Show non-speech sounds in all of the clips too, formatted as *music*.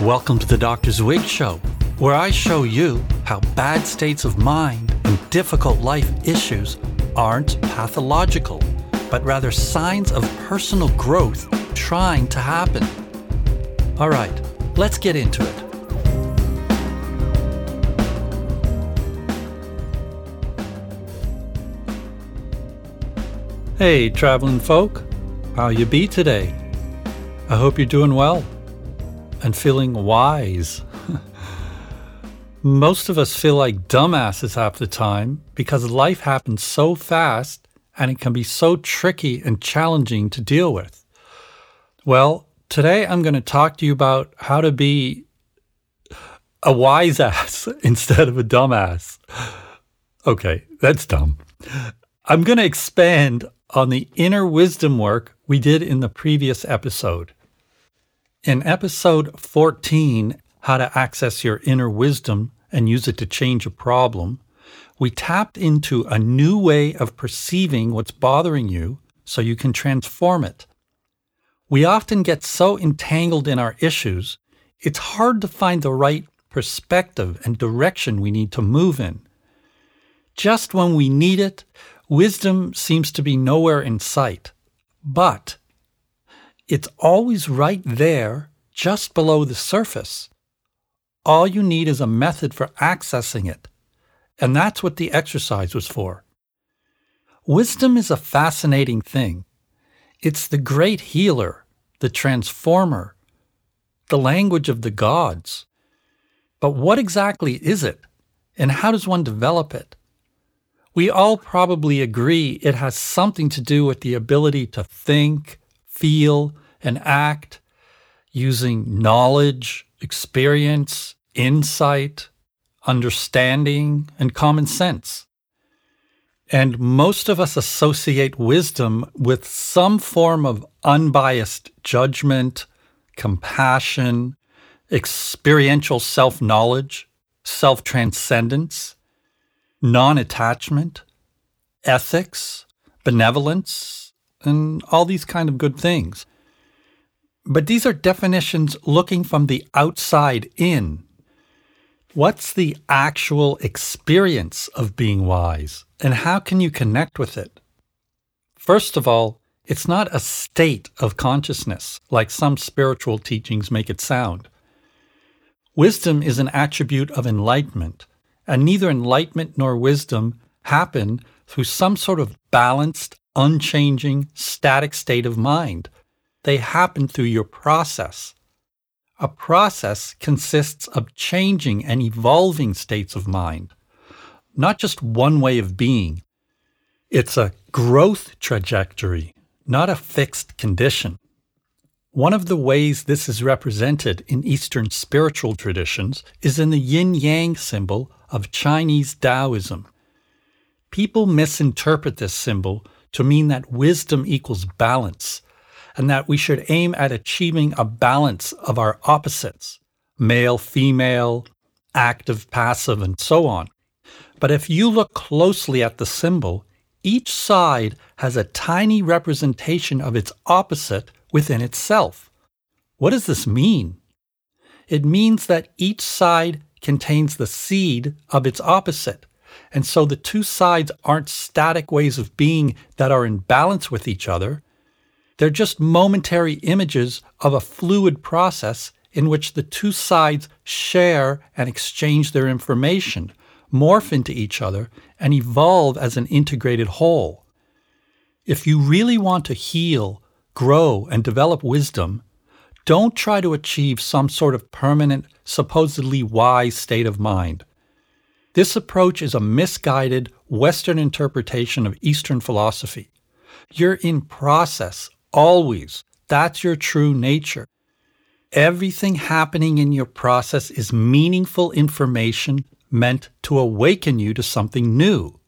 Welcome to the Doctor Zwig Show, where I show you how bad states of mind and difficult life issues aren't pathological, but rather signs of personal growth trying to happen. All right, let's get into it. Hey, traveling folk, how you be today? I hope you're doing well and feeling wise. *laughs* Most of us feel like dumbasses half the time because life happens so fast and it can be so tricky and challenging to deal with. Well, today I'm going to talk to you about how to be a wise *laughs* ass instead of a dumbass. Okay, that's dumb. I'm going to expand on the inner wisdom work we did in the previous episode. In episode 14, How to Access Your Inner Wisdom and Use It to Change a Problem, we tapped into a new way of perceiving what's bothering you so you can transform it. We often get so entangled in our issues, it's hard to find the right perspective and direction we need to move in. Just when we need it, wisdom seems to be nowhere in sight. But it's always right there, just below the surface. All you need is a method for accessing it. And that's what the exercise was for. Wisdom is a fascinating thing. It's the great healer, the transformer, the language of the gods. But what exactly is it? And how does one develop it? We all probably agree it has something to do with the ability to think, feel, and act using knowledge, experience, insight, understanding, and common sense. And most of us associate wisdom with some form of unbiased judgment, compassion, experiential self knowledge, self transcendence, non attachment, ethics, benevolence, and all these kind of good things. But these are definitions looking from the outside in. What's the actual experience of being wise, and how can you connect with it? First of all, it's not a state of consciousness like some spiritual teachings make it sound. Wisdom is an attribute of enlightenment, and neither enlightenment nor wisdom happen through some sort of balanced, unchanging, static state of mind. They happen through your process. A process consists of changing and evolving states of mind, not just one way of being. It's a growth trajectory, not a fixed condition. One of the ways this is represented in Eastern spiritual traditions is in the yin yang symbol of Chinese Taoism. People misinterpret this symbol to mean that wisdom equals balance, and that we should aim at achieving a balance of our opposites male, female, active, passive, and so on. But if you look closely at the symbol, each side has a tiny representation of its opposite within itself. What does this mean? It means that each side contains the seed of its opposite. And so the two sides aren't static ways of being that are in balance with each other. They're just momentary images of a fluid process in which the two sides share and exchange their information, morph into each other, and evolve as an integrated whole. If you really want to heal, grow, and develop wisdom, don't try to achieve some sort of permanent, supposedly wise state of mind. This approach is a misguided Western interpretation of Eastern philosophy. You're in process, always. That's your true nature. Everything happening in your process is meaningful information meant to awaken you to something new.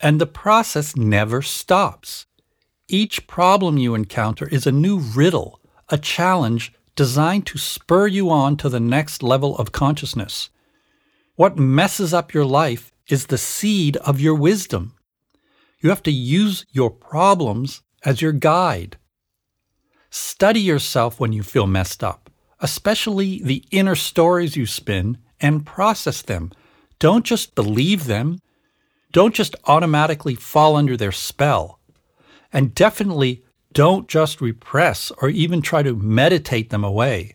And the process never stops. Each problem you encounter is a new riddle, a challenge designed to spur you on to the next level of consciousness. What messes up your life is the seed of your wisdom. You have to use your problems as your guide. Study yourself when you feel messed up. especially the inner stories you spin, and process them. Don't just believe them. Don't just automatically fall under their spell. And definitely don't just repress or even try to meditate them away.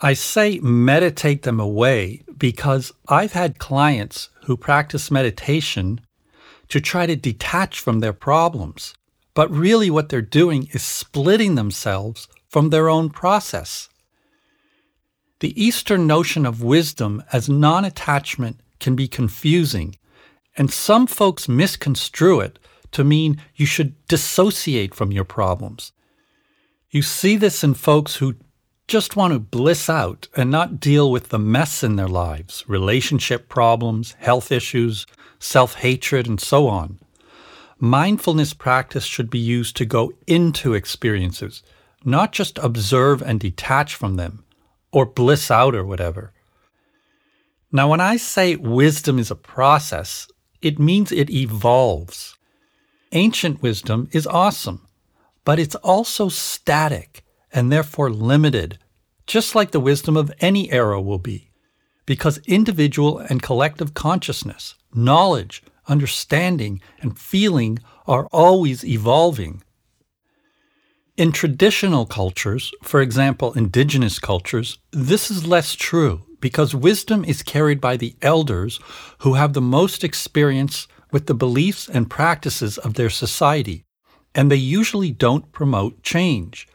I say meditate them away because I've had clients who practice meditation to try to detach from their problems. But really, what they're doing is splitting themselves from their own process. The Eastern notion of wisdom as non attachment can be confusing, and some folks misconstrue it to mean you should dissociate from your problems. You see this in folks who just want to bliss out and not deal with the mess in their lives relationship problems, health issues, self hatred, and so on. Mindfulness practice should be used to go into experiences, not just observe and detach from them, or bliss out or whatever. Now, when I say wisdom is a process, it means it evolves. Ancient wisdom is awesome, but it's also static and therefore limited, just like the wisdom of any era will be, because individual and collective consciousness, knowledge, understanding, and feeling are always evolving. In traditional cultures, for example, indigenous cultures, this is less true because wisdom is carried by the elders who have the most experience with the beliefs and practices of their society, and they usually don't promote change.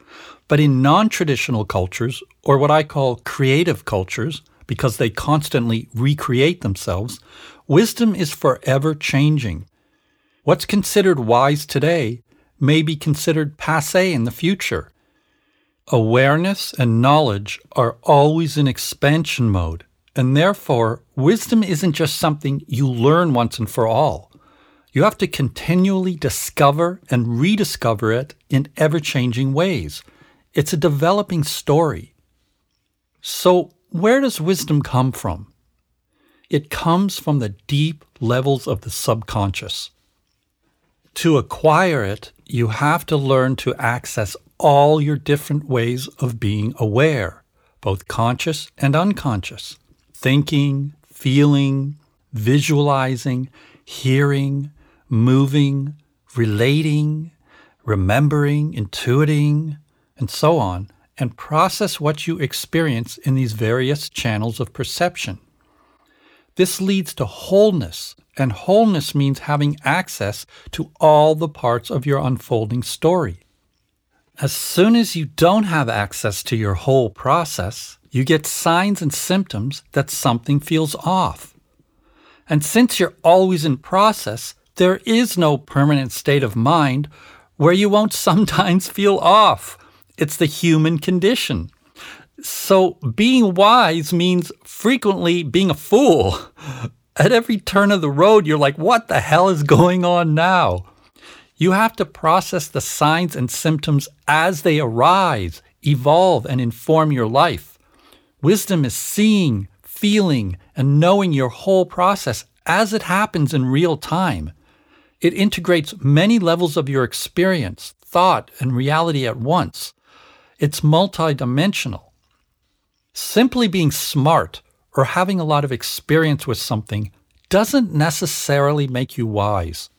But in non traditional cultures, or what I call creative cultures, because they constantly recreate themselves, wisdom is forever changing. What's considered wise today may be considered passe in the future. Awareness and knowledge are always in expansion mode, and therefore, wisdom isn't just something you learn once and for all. You have to continually discover and rediscover it in ever changing ways. It's a developing story. So, where does wisdom come from? It comes from the deep levels of the subconscious. To acquire it, you have to learn to access all your different ways of being aware, both conscious and unconscious thinking, feeling, visualizing, hearing, moving, relating, remembering, intuiting, and so on, and process what you experience in these various channels of perception. This leads to wholeness, and wholeness means having access to all the parts of your unfolding story. As soon as you don't have access to your whole process, you get signs and symptoms that something feels off. And since you're always in process, there is no permanent state of mind where you won't *laughs* sometimes feel off. It's the human condition. So being wise means frequently being a fool. *laughs* At every turn of the road, you're like, what the hell is going on now? You have to process the signs and symptoms as they arise, evolve, and inform your life. Wisdom is seeing, feeling, and knowing your whole process as it happens in real time. It integrates many levels of your experience, thought, and reality at once. It's multidimensional. Simply being smart or having a lot of experience with something doesn't necessarily make you wise.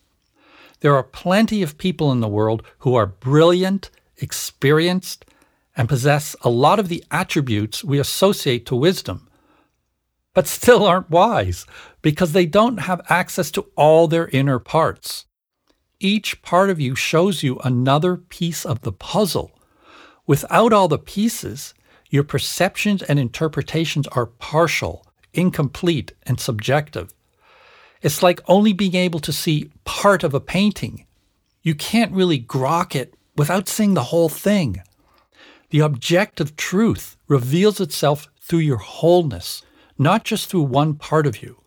There are plenty of people in the world who are brilliant, experienced, and possess a lot of the attributes we associate to wisdom, but still aren't wise because they don't have access to all their inner parts. Each part of you shows you another piece of the puzzle. Without all the pieces, your perceptions and interpretations are partial, incomplete, and subjective. It's like only being able to see part of a painting. You can't really grok it without seeing the whole thing. The objective truth reveals itself through your wholeness, not just through one part of you.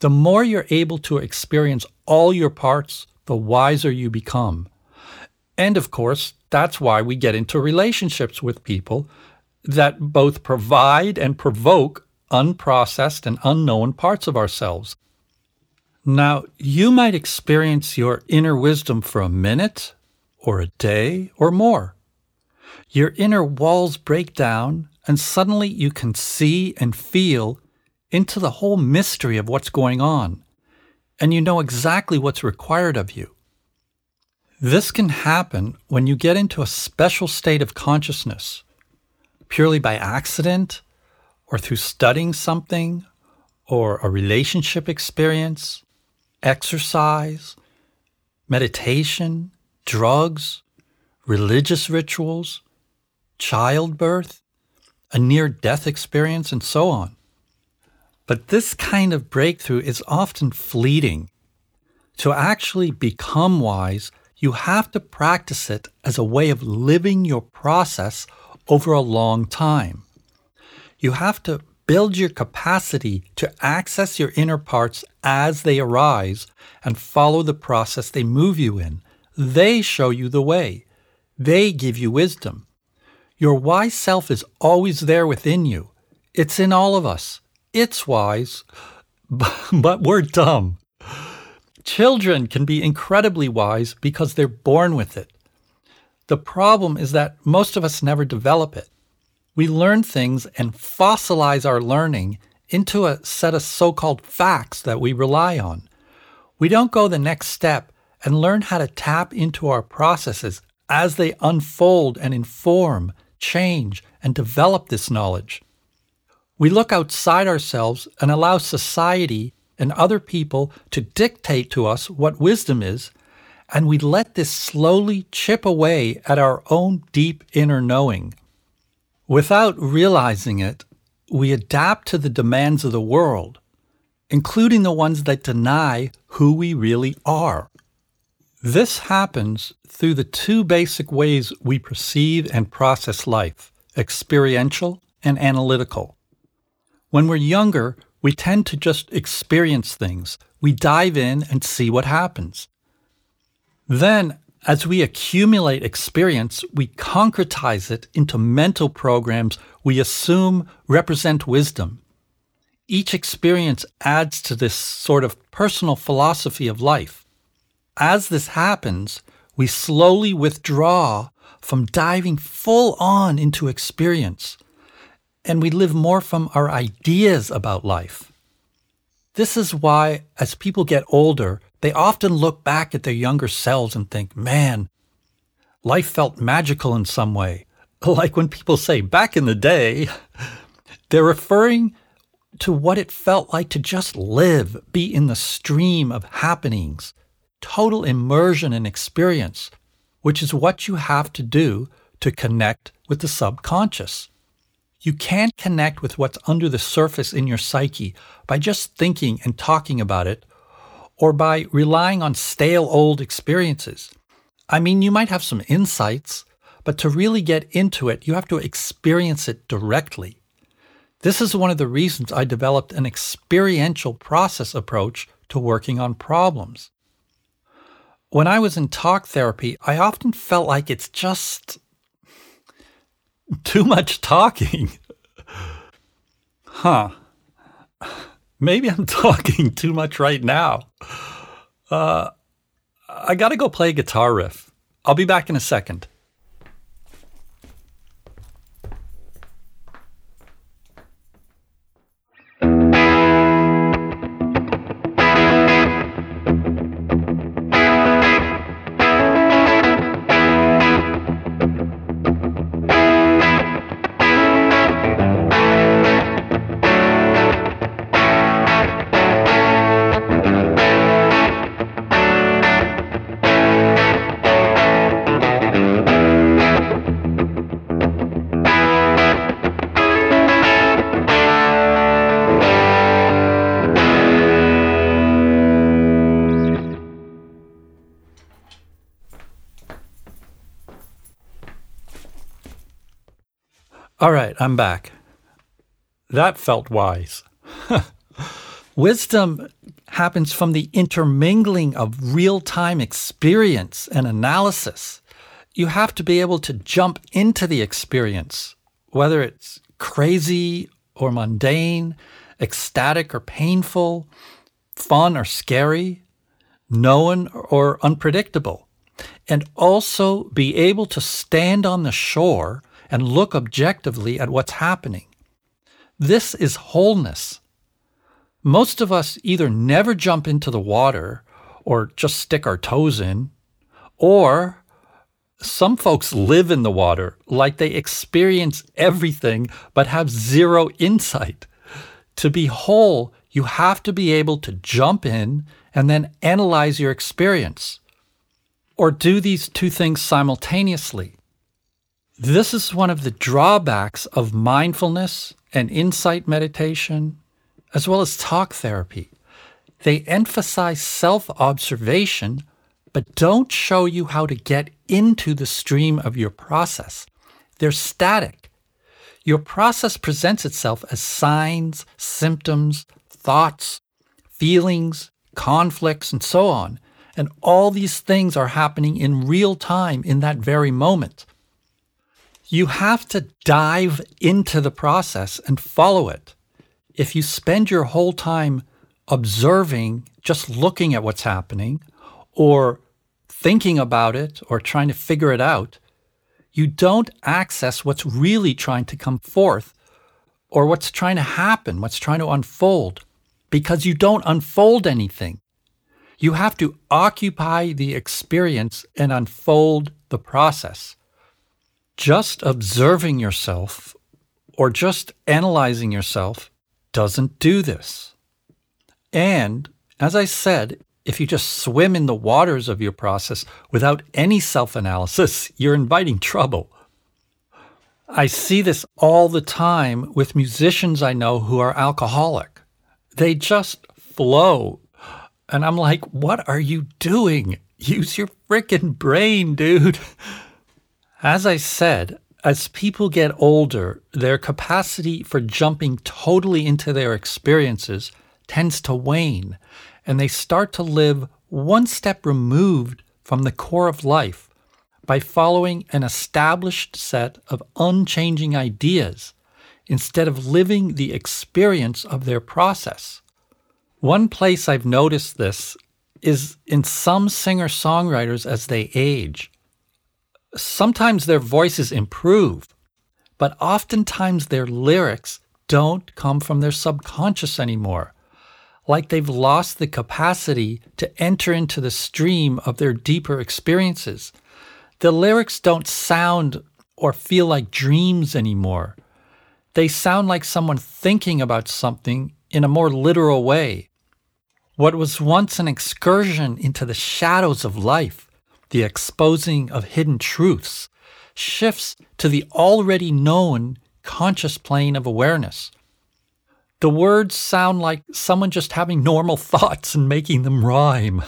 The more you're able to experience all your parts, the wiser you become. And of course, that's why we get into relationships with people that both provide and provoke unprocessed and unknown parts of ourselves. Now, you might experience your inner wisdom for a minute, or a day, or more. Your inner walls break down, and suddenly you can see and feel into the whole mystery of what's going on, and you know exactly what's required of you. This can happen when you get into a special state of consciousness, purely by accident, or through studying something, or a relationship experience, exercise, meditation, drugs, religious rituals, childbirth, a near death experience, and so on. But this kind of breakthrough is often fleeting. To actually become wise, you have to practice it as a way of living your process over a long time. You have to build your capacity to access your inner parts as they arise and follow the process they move you in. They show you the way. They give you wisdom. Your wise self is always there within you. It's in all of us. It's wise, *laughs* but we're dumb. Children can be incredibly wise because they're born with it. The problem is that most of us never develop it. We learn things and fossilize our learning into a set of so called facts that we rely on. We don't go the next step and learn how to tap into our processes as they unfold and inform, change, and develop this knowledge. We look outside ourselves and allow society and other people to dictate to us what wisdom is, and we let this slowly chip away at our own deep inner knowing. Without realizing it, we adapt to the demands of the world, including the ones that deny who we really are. This happens through the two basic ways we perceive and process life experiential and analytical. When we're younger, we tend to just experience things. We dive in and see what happens. Then, as we accumulate experience, we concretize it into mental programs we assume represent wisdom. Each experience adds to this sort of personal philosophy of life. As this happens, we slowly withdraw from diving full on into experience, and we live more from our ideas about life. This is why, as people get older, they often look back at their younger selves and think, man, life felt magical in some way. *laughs* Like when people say, back in the day, *laughs* they're referring to what it felt like to just live, be in the stream of happenings, total immersion and experience, which is what you have to do to connect with the subconscious. You can't connect with what's under the surface in your psyche by just thinking and talking about it or by relying on stale old experiences. I mean, you might have some insights, but to really get into it, you have to experience it directly. This is one of the reasons I developed an experiential process approach to working on problems. When I was in talk therapy, I often felt like it's just too much talking. huh. Maybe I'm *laughs* talking too much right now. Uh, I gotta go play a guitar riff. I'll be back in a second. All right, I'm back. That felt wise. *laughs* Wisdom happens from the intermingling of real time experience and analysis. You have to be able to jump into the experience, whether it's crazy or mundane, ecstatic or painful, fun or scary, known or unpredictable. and also be able to stand on the shore and look objectively at what's happening. This is wholeness. Most of us either never jump into the water or just stick our toes in, or some folks live in the water like they experience everything but have zero insight. To be whole, you have to be able to jump in and then analyze your experience. Or do these two things simultaneously. This is one of the drawbacks of mindfulness and insight meditation, as well as talk therapy. They emphasize self observation, but don't show you how to get into the stream of your process. They're static. Your process presents itself as signs, symptoms, thoughts, feelings, conflicts, and so on. And all these things are happening in real time in that very moment. You have to dive into the process and follow it. If you spend your whole time observing, just looking at what's happening, or thinking about it, or trying to figure it out, you don't access what's really trying to come forth or what's trying to happen, what's trying to unfold because you don't unfold anything. You have to occupy the experience and unfold the process. Just observing yourself or just analyzing yourself doesn't do this. And as I said, if you just swim in the waters of your process without any self analysis, you're inviting trouble. I see this all the time with musicians I know who are alcoholic they just flow. And I'm like, what are you doing? Use your freaking brain, dude. *laughs* As I said, as people get older, their capacity for jumping totally into their experiences tends to wane, and they start to live one step removed from the core of life by following an established set of unchanging ideas instead of living the experience of their process. One place I've noticed this is in some singer songwriters as they age. Sometimes their voices improve, but oftentimes their lyrics don't come from their subconscious anymore, like they've lost the capacity to enter into the stream of their deeper experiences. The lyrics don't sound or feel like dreams anymore they sound like someone thinking about something in a more literal way. What was once an excursion into the shadows of life, the exposing of hidden truths, shifts to the already known conscious plane of awareness. The words sound like someone just having normal *laughs* thoughts and making them rhyme.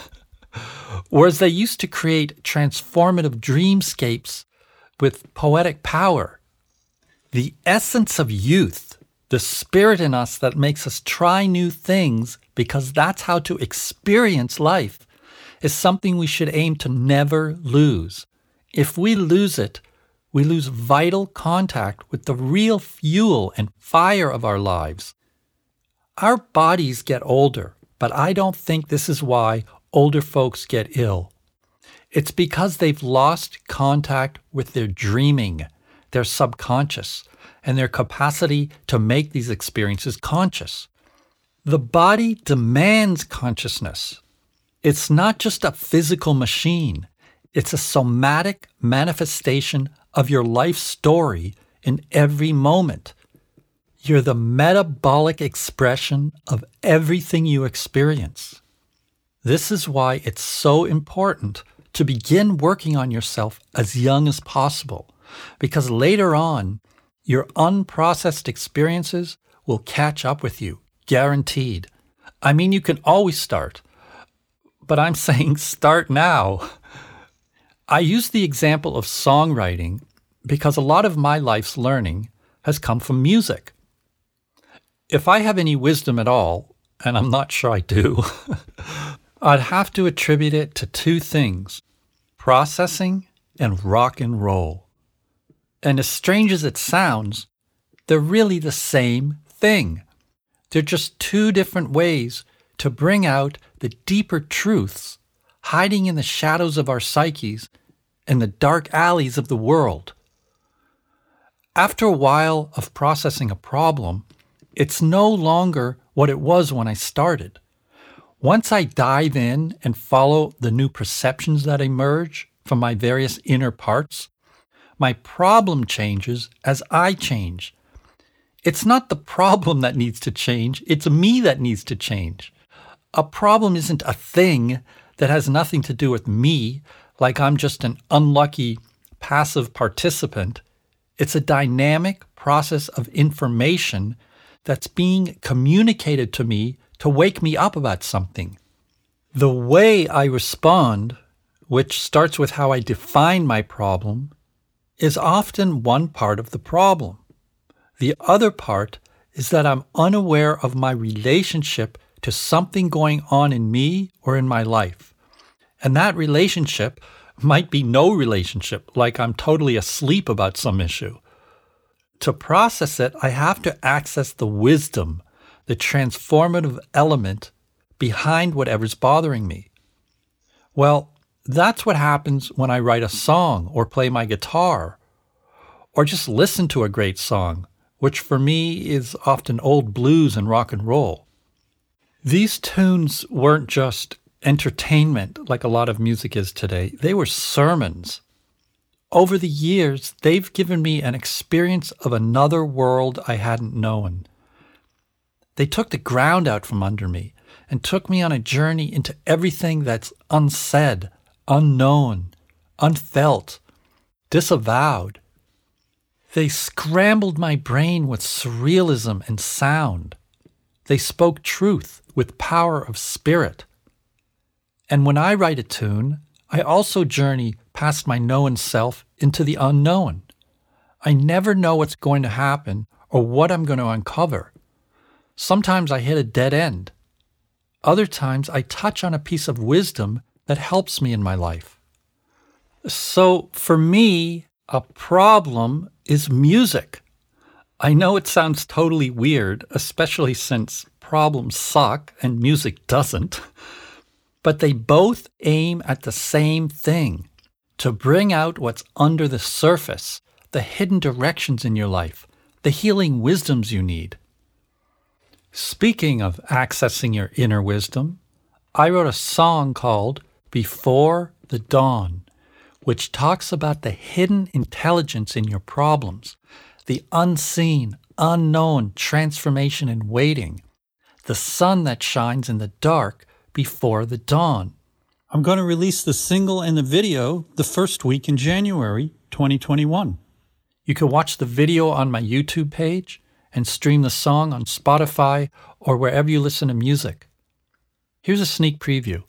Whereas they used to create transformative dreamscapes with poetic power the essence of youth, the spirit in us that makes us try new things because that's how to experience life, is something we should aim to never lose. If we lose it, we lose vital contact with the real fuel and fire of our lives. Our bodies get older, but I don't think this is why older folks get ill. It's because they've lost contact with their dreaming their subconscious, and their capacity to make these experiences conscious. The body demands consciousness. It's not just a physical machine, it's a somatic manifestation of your life story in every moment. You're the metabolic expression of everything you experience. This is why it's so important to begin working on yourself as young as possible because later on, your unprocessed experiences will catch up with you, guaranteed. I mean, you can always start, but I'm *laughs* saying start now. I use the example of songwriting because a lot of my life's learning has come from music. If I have any wisdom at all, and I'm not sure I do, *laughs* I'd have to attribute it to two things processing and rock and roll. And as strange as it sounds, they're really the same thing. They're just two different ways to bring out the deeper truths hiding in the shadows of our psyches and the dark alleys of the world. After a while of processing a problem, it's no longer what it was when I started. Once I dive in and follow the new perceptions that emerge from my various inner parts, my problem changes as I change. It's not the problem that needs to change, it's me that needs to change. A problem isn't a thing that has nothing to do with me, like I'm just an unlucky passive participant. It's a dynamic process of information that's being communicated to me to wake me up about something. The way I respond, which starts with how I define my problem, is often one part of the problem. The other part is that I'm unaware of my relationship to something going on in me or in my life. And that relationship might be no relationship, like I'm totally asleep about some issue. To process it, I have to access the wisdom, the transformative element behind whatever's bothering me. Well, that's what happens when I write a song or play my guitar or just listen to a great song, which for me is often old blues and rock and roll. These tunes weren't just entertainment like a lot of music is today, they were sermons. Over the years, they've given me an experience of another world I hadn't known. They took the ground out from under me and took me on a journey into everything that's unsaid, unknown, unfelt, disavowed. They scrambled my brain with surrealism and sound. They spoke truth with power of spirit. And when I write a tune, I also journey past my known self into the unknown. I never know what's going to happen or what I'm going to uncover. Sometimes I hit a dead end. Other times I touch on a piece of wisdom that helps me in my life. So for me, a problem is music. I know it sounds totally weird, especially since problems suck and music doesn't, but they both aim at the same thing to bring out what's under the surface, the hidden directions in your life, the healing wisdoms you need. Speaking of accessing your inner wisdom, I wrote a song called Before the Dawn, which talks about the hidden intelligence in your problems, the unseen, unknown transformation in waiting, the sun that shines in the dark before the dawn. I'm going to release the single and the video the first week in January 2021. You can watch the video on my YouTube page and stream the song on Spotify or wherever you listen to music. Here's a sneak preview.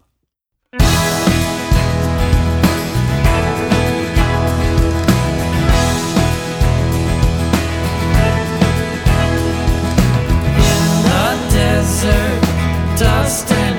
desert dust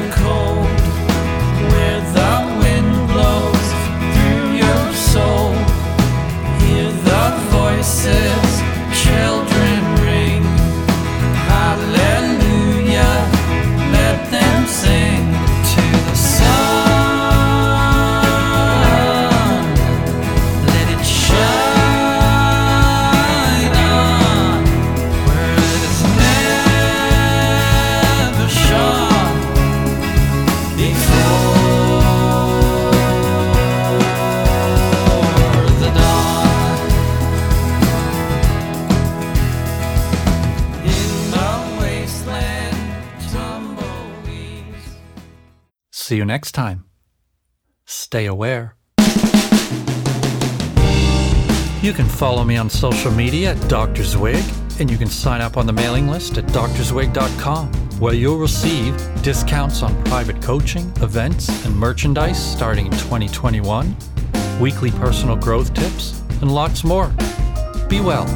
See you next time. Stay aware. You can follow me on social media at Dr. Zwig, and you can sign up on the mailing list at drzwig.com, where you'll receive discounts on private coaching, events, and merchandise starting in 2021, weekly personal growth tips, and lots more. Be well.